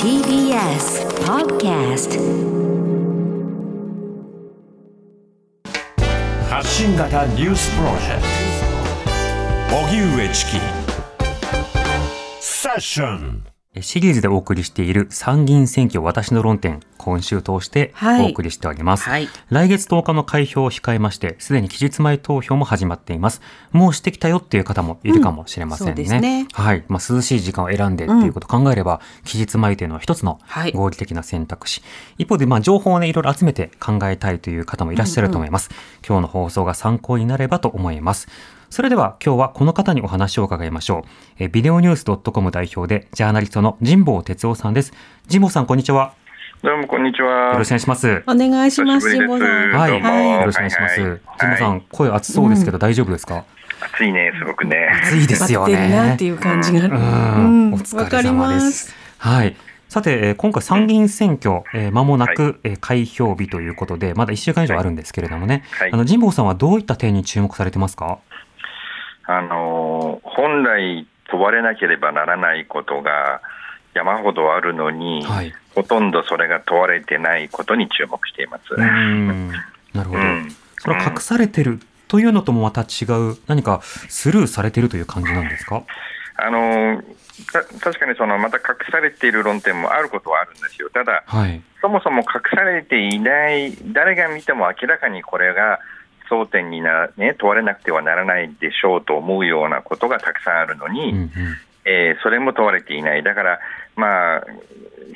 TBS Podcast 発信型ニュースプロジェクト。荻上チキ。セッションシリーズでお送りしている参議院選挙私の論点、今週通してはいお送りしております。はい来月10日の開票を控えまして、すでに期日前投票も始まっています。もうしてきたよっていう方もいるかもしれませんね。うんねはい。まあ、涼しい時間を選んでっていうことを考えれば、期日前というのは一つのはい合理的な選択肢。一方で、まあ、情報をね、いろいろ集めて考えたいという方もいらっしゃると思います。今日の放送が参考になればと思います。それでは今日はこの方にお話を伺いましょう。えービデオニュース .com 代表でジャーナリストの神保哲夫さんです。神保さん、こんにちは。どうもこんにちは。よろしくお願いします。お願いします、久しぶりです辛坊さん。はい、よろしくお願いします。神保さん、声熱そうですけど大丈夫ですか、暑いね、すごくね。暑いですよ待ってるなねって。いう感じが。うん、おわ疲れ様でますす。はい。さて、えー今回参議院選挙、えー間もなく、えー開票日ということで、まだ1週間以上あるんですけれどもね、はいあの神保さんはどういった点に注目されてますか？あのー本来問われなければならないことが山ほどあるのに、はい。ほとんどそれが問われてないことに注目しています。なるほど。うんそれは隠されてるというのともまた違う、何かスルーされてるという感じなんですか？あの確かにそのまた隠されている論点もあることはあるんですよ。ただ、はい。そもそも隠されていない、誰が見ても明らかにこれが争点にな、ね、問われなくてはならないでしょうと思うようなことがたくさんあるのに、うんうん。えーそれも問われていない、だから、まあ、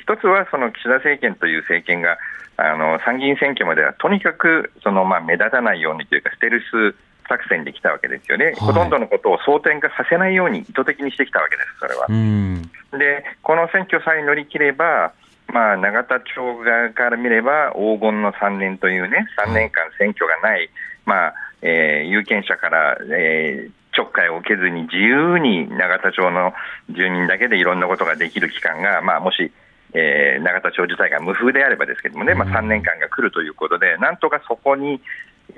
一つはその岸田政権という政権が、あの参議院選挙まではとにかくその、まあ、目立たないようにというか、ステルス作戦できたわけですよね、ほとんどのことを争点化させないように意図的にしてきたわけです、それはう。ん。で、この選挙さえ乗り切れば、まあ、永田町側から見れば黄金の3年というね、3年間選挙がない、まあえー有権者から、えーちょっかいを受けずに自由に永田町の住人だけでいろんなことができる期間が、まあ、もし、えー永田町自体が無風であればですけどもね、まあ、3年間が来るということで、なんとかそこに、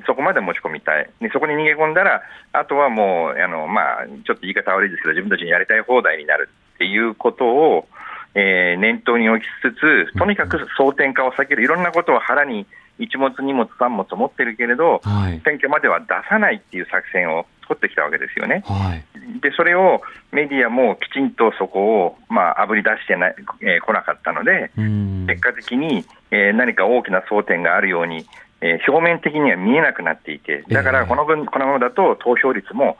そこまで持ち込みたい、でそこに逃げ込んだら、あとはもう、あのまあ、ちょっと言い方悪いですけど、自分たちにやりたい放題になるっていうことを、えー念頭に置きつつ、とにかく争点化を避ける、いろんなことを腹に一物、二物、三物持ってるけれど、はい。選挙までは出さないっていう作戦を取ってきたわけですよね。はい。で、それをメディアもきちんとそこを、まあ、あぶり出してな、えー来なかったので、うん。結果的に、えー何か大きな争点があるように、えー表面的には見えなくなっていて、だかええらこの分、このままだと投票率も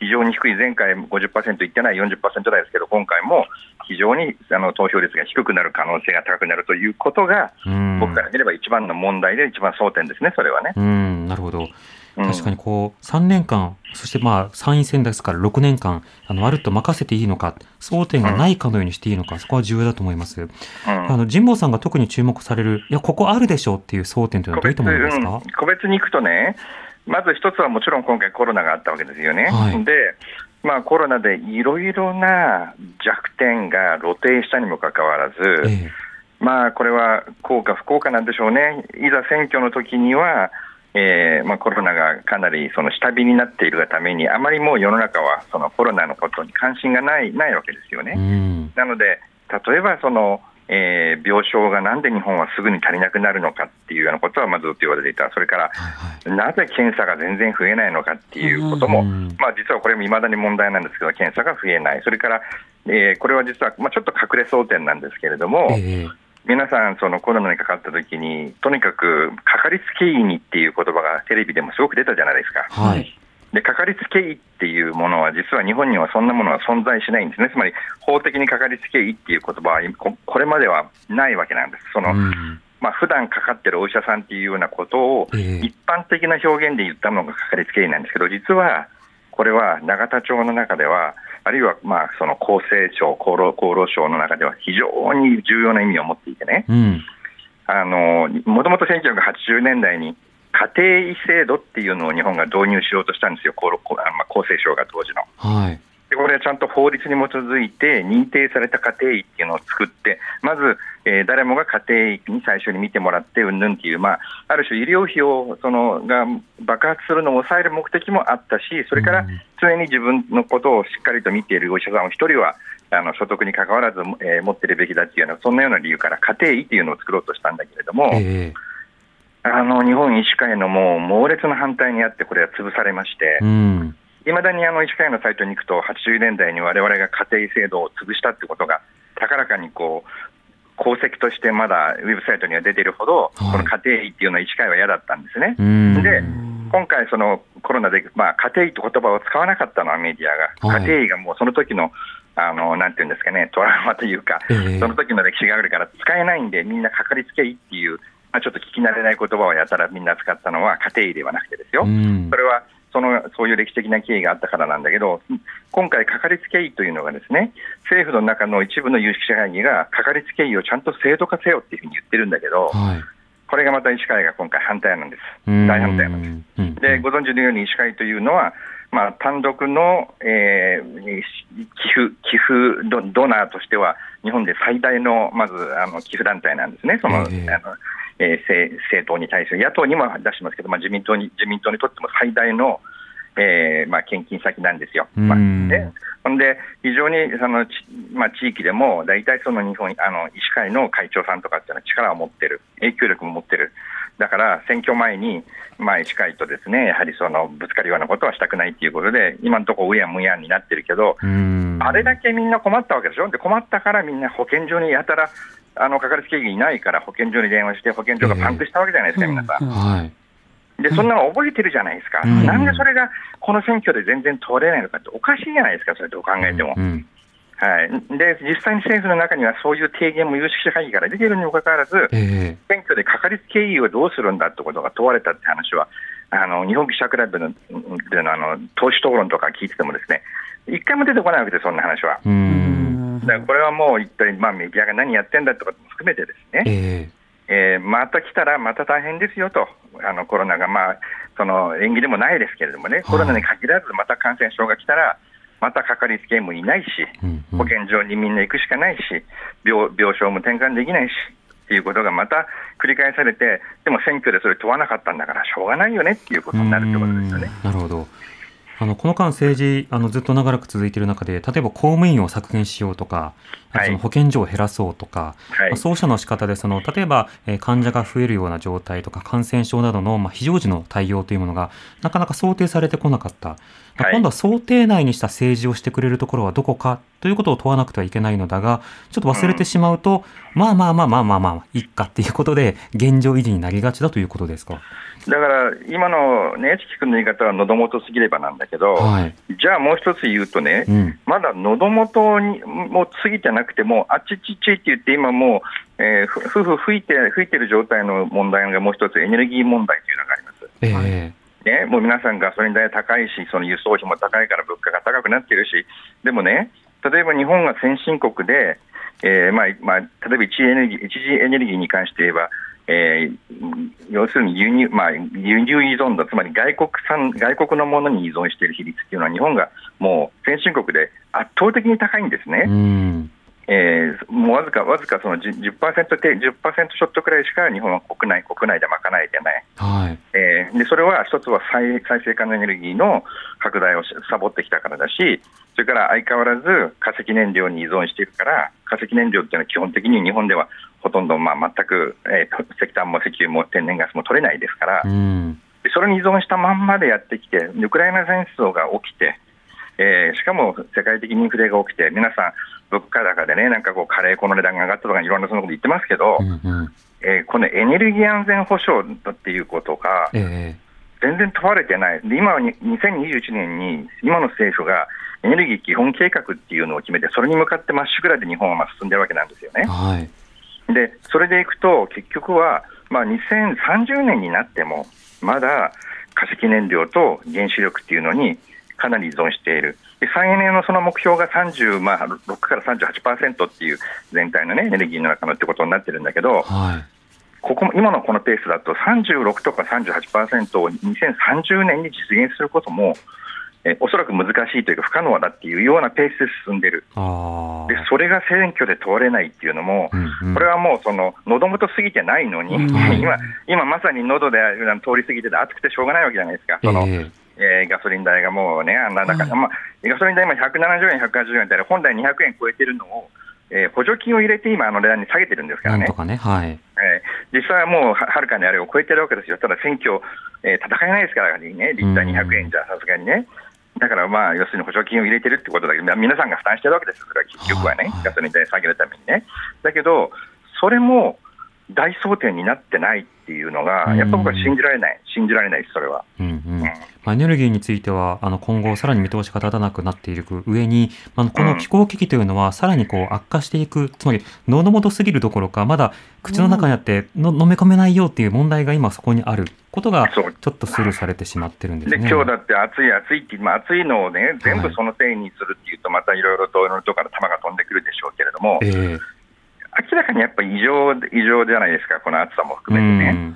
非常に低い、前回50%いってない40%台ですけど、今回も非常にあの投票率が低くなる可能性が高くなるということが、うん僕から見れば一番の問題で、一番争点ですね、それはね。うん、なるほど。うん確かにこう、3年間、そしてまあ、参院選ですから6年間、あの、まるっと任せていいのか、争点がないかのようにしていいのか、そこは重要だと思います。うんあの、神保さんが特に注目される、いや、ここあるでしょうっていう争点というのはどういったものですか？うん個別に行くとね、まず一つはもちろん今回、コロナがあったわけですよね。はいで、まあ、コロナでいろいろな弱点が露呈したにもかかわらず、ええ。まあ、これは効か不効かなんでしょうね、いざ選挙の時には、えーまあ、コロナがかなりその下火になっているがために、あまりもう世の中はそのコロナのことに関心がないないわけですよね。うん。なので、例えばその、えー病床がなんで日本はすぐに足りなくなるのかっていうようなことはまずずっと言われていた、それからはいはい。なぜ検査が全然増えないのかっていうことも、うんまあ、実はこれもいまだに問題なんですけど、検査が増えない、それから、えーこれは実は、まあ、ちょっと隠れ争点なんですけれども、ええ。皆さん、そのコロナにかかった時に、とにかくかかりつけ医にっていう言葉がテレビでもすごく出たじゃないですか。はい。で、かかりつけ医っていうものは、実は日本にはそんなものは存在しないんですね、つまり法的にかかりつけ医っていう言葉はここれまではないわけなんです。そのうんまあ普段かかってるお医者さんっていうようなことを、ええ一般的な表現で言ったのがかかりつけ医なんですけど、実はこれは永田町の中では、あるいはまあその厚生省厚労、厚労省の中では非常に重要な意味を持っていてね、うん。あのもともと1980年代に家庭医制度っていうのを日本が導入しようとしたんですよ、厚労あまあ厚生省が当時の。はい。でこれはちゃんと法律に基づいて認定された家庭医っていうのを作って、まず、えー誰もが家庭医に最初に見てもらって、うんぬんっていう、まあ、ある種、医療費をそのが爆発するのを抑える目的もあったし、それからうん常に自分のことをしっかりと見ているお医者さんを一人はあの所得に関わらず、えー持ってるべきだっていうような、そんなような理由から家庭医っていうのを作ろうとしたんだけれども、ええあの日本医師会のもう猛烈な反対にあって、これは潰されましてう、ん。いまだにあの医師会のサイトに行くと、80年代に我々が家庭医制度を潰したってことが、高らかにこう功績としてまだウェブサイトには出てるほど、はいこの家庭医っていうのは医師会は嫌だったんですね。うん。で、今回、そのコロナで、まあ、家庭医って言葉を使わなかったのはメディアが、はい家庭医がもうその時のあのなんていうんですかね、トラウマというか、ええその時の歴史があるから使えないんで、みんなかかりつけ医っていう、まあ、ちょっと聞き慣れない言葉をやたらみんな使ったのは家庭医ではなくてですよ。うんそれはそのそういう歴史的な経緯があったからなんだけど、今回、かかりつけ医というのが、ですね政府の中の一部の有識者会議が、かかりつけ医をちゃんと制度化せよっていうふうに言ってるんだけど、はい。これがまた医師会が今回、反対なんです、うん大反対なんです。うんでご存知のように医師会というのは、まあ、単独の、えー寄付寄付ドドナーとしては、日本で最大のまずあの寄付団体なんですね、その、ええあのえー政政党に対する、野党にも出してますけど、まあ、自民党に自民党にとっても最大の、えーまあ、献金先なんですよ。まあうんねほんで、非常にその、ちまあ、地域でも、大体その日本あの医師会の会長さんとかっていうのは力を持ってる、影響力も持ってる、だから選挙前に、まあ、医師会とですねやはりそのぶつかるようなことはしたくないということで、今のところ、うやむやになってるけど、うん。あれだけみんな困ったわけでしょ、で困ったからみんな保健所にやたら、あのかかりつけ医がいないから、保健所に電話して、保健所がパンクしたわけじゃないですか、皆さん。はい。で、そんなの覚えてるじゃないですか、うんなんでそれがこの選挙で全然通れないのかって、おかしいじゃないですか、それどう考えても。うん。はい、で実際に政府の中にはそういう提言も有識者会議から出ているにもかかわらず、ええ。選挙でかかりつけ医をどうするんだってことが問われたって話は、あの日本記者クラブのでのあの党首討論とか聞いてても、ですね一回も出てこないわけです、そんな話は。うん。だからこれはもう一体、まあ、メディアが何やってんだとも含めてですね、ええ。ーまた来たらまた大変ですよと、あのコロナが、まあ、その縁起でもないですけれどもね、コロナに限らず、また感染症が来たら、またかかりつけ医もいないし、保健所にみんな行くしかないし、病病床も転換できないしっていうことがまた繰り返されて、でも選挙でそれ問わなかったんだから、しょうがないよねっていうことになるってことですよね。うんなるほど。あのこの間、政治あのずっと長らく続いている中で、例えば公務員を削減しようとか、その保健所を減らそうとか、はい。まあそうしたの仕方でその、例えば、えー患者が増えるような状態とか、感染症などの、まあ、非常時の対応というものが、なかなか想定されてこなかった、まあはい。今度は想定内にした政治をしてくれるところはどこかということを問わなくてはいけないのだが、ちょっと忘れてしまうと、まあまあまあまあまあまあ、いっかっていうことで、現状維持になりがちだということですか？だから今のね、チキ君の言い方は喉元すぎればなんだけど、はい。じゃあもう一つ言うとね、うん。まだ喉元にも過ぎてなくても、あっちちっちって言って、今もう、えーふふふ吹いて吹いてる状態の問題がもう一つ、エネルギー問題というのがあります。ええね、もう皆さん、ガソリン代高いし、その輸送費も高いから物価が高くなってるし、でもね、例えば日本が先進国で、えーまあまあ、例えば一次エネルギー一次エネルギーに関して言えば、えー要するに輸入,、まあ、輸入依存度、つまり外国産外国のものに依存している比率というのは、日本がもう先進国で圧倒的に高いんですね。うん。えーもうわずかわずかその 10%, 10%, 10ちょっとくらいしか日本は国内国内で賄えてない。はい。えーでそれは一つは再再生可能エネルギーの拡大をしサボってきたからだし、それから相変わらず化石燃料に依存しているから、化石燃料っていうのは基本的に日本ではほとんどまあ全く、えー石炭も石油も天然ガスも取れないですから、うん。でそれに依存したまんまでやってきて、ウクライナ戦争が起きて、えーしかも世界的にインフレが起きて、皆さん、物価高でね、なんかこう、カレー粉の値段が上がったとか、いろんなそんなこと言ってますけど、うんうん。えーこのエネルギー安全保障っていうことが、え全然問われてない、で今はに2021年に、今の政府がエネルギー基本計画っていうのを決めて、それに向かってまっしぐらで日本はまあ進んでるわけなんですよねえ。はい。でそれでいくと、結局は、まあ、2030年になっても、まだ化石燃料と原子力っていうのにかなり依存している、で再エネのその目標が30、まあ、6から38%っていう全体の、ね、エネルギーの中のってことになってるんだけど、はい。ここ今のこのペースだと36とか38%を2030年に実現することも、えーおそらく難しいというか不可能だっていうようなペースで進んでる。ああ。でそれが選挙で通れないっていうのも、うんうんこれはもうその喉元過ぎてないのに、うん今今まさに喉で通り過ぎてて暑くてしょうがないわけじゃないですか、そのええーガソリン代がもうね、あんなだから、まあ、ガソリン代今170円、180円で、本来200円超えてるのを、えー補助金を入れて今、あの値段に下げてるんですからねね。はい。えー実際はもうははるかにあれを超えてるわけですよ、ただ選挙、えー戦えないですからね、リッター200円じゃさすがにね。だからまあ、要するに補助金を入れてるってことだけど、まあ皆さんが負担してるわけですよ、それは結局はね、はいはいガソリン代下げるためにね。だけど、それも大争点になってないっていうのが、やっぱ僕は信じられない、信じられないです、それは。うんうんまあ、エネルギーについては、あの今後、さらに見通しが立たなくなっていく上に、あのこの気候危機というのは、さらにこう悪化していく、つまり、喉元すぎるどころか、まだ口の中にあっての、飲め込めないよっていう問題が今、そこにあることが、ちょっとスルーされてしまってるんですでね。今日だって暑い、暑いって、まあ、暑いのをね、全部そのせいにするっていうと、またいろいろといろいろとかが飛んでくるでしょうけれども、ええ。明らかにやっぱり異常異常じゃないですか、この暑さもう含めてね。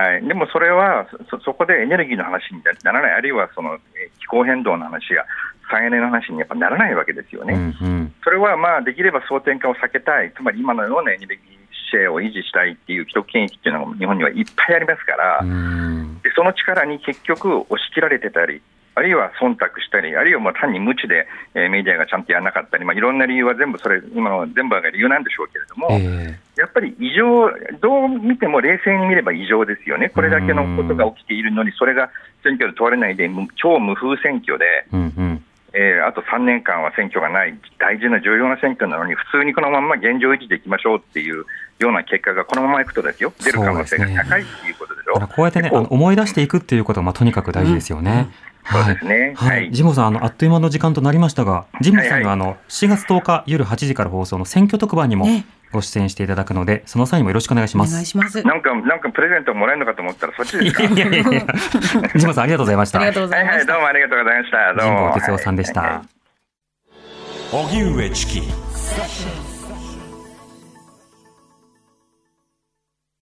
んはい、でもそれはそ、そこでエネルギーの話にならない、あるいはそのえー気候変動の話や再エネの話にやっぱならないわけですようね。んうん。それはまあできれば争点化を避けたい、つまり今のようなエネルギーシェアを維持したいっていう既得権益っていうのが日本にはいっぱいありますから、うん。でその力に結局押し切られてたり、あるいは忖度したり、あるいはもう単に無知で、えーメディアがちゃんとやらなかったり、まあ、いろんな理由は全部それ、今の全部が理由なんでしょうけれども、ええ。やっぱり異常、どう見ても冷静に見れば異常ですよね、これだけのことが起きているのに、それが選挙で問われないで、む超無風選挙で、うんうん。えーあと3年間は選挙がない、大事な重要な選挙なのに、普通にこのまま現状維持でいきましょうっていうような結果がこのままいくとですよ、出る可能性が高いっていうことでしょ。だからこうやってね、思い出していくっていうことが、まあ、とにかく大事ですよね。そうですねはい。はいジモさん、あの、あっという間の時間となりましたが、ジモさんには、はあの、7月10日夜8時から放送の選挙特番にもねご出演していただくので、その際にもよろしくお願いしおます。願いします。なんか、なんかプレゼントもらえるのかと思ったら、そっちですか？いやいやいや ジモさん、ありがとうございました。ありがとうござはいいはい、ました。どうもありがとうございました。どうも。神保哲夫さんでした。はいはい荻上チキ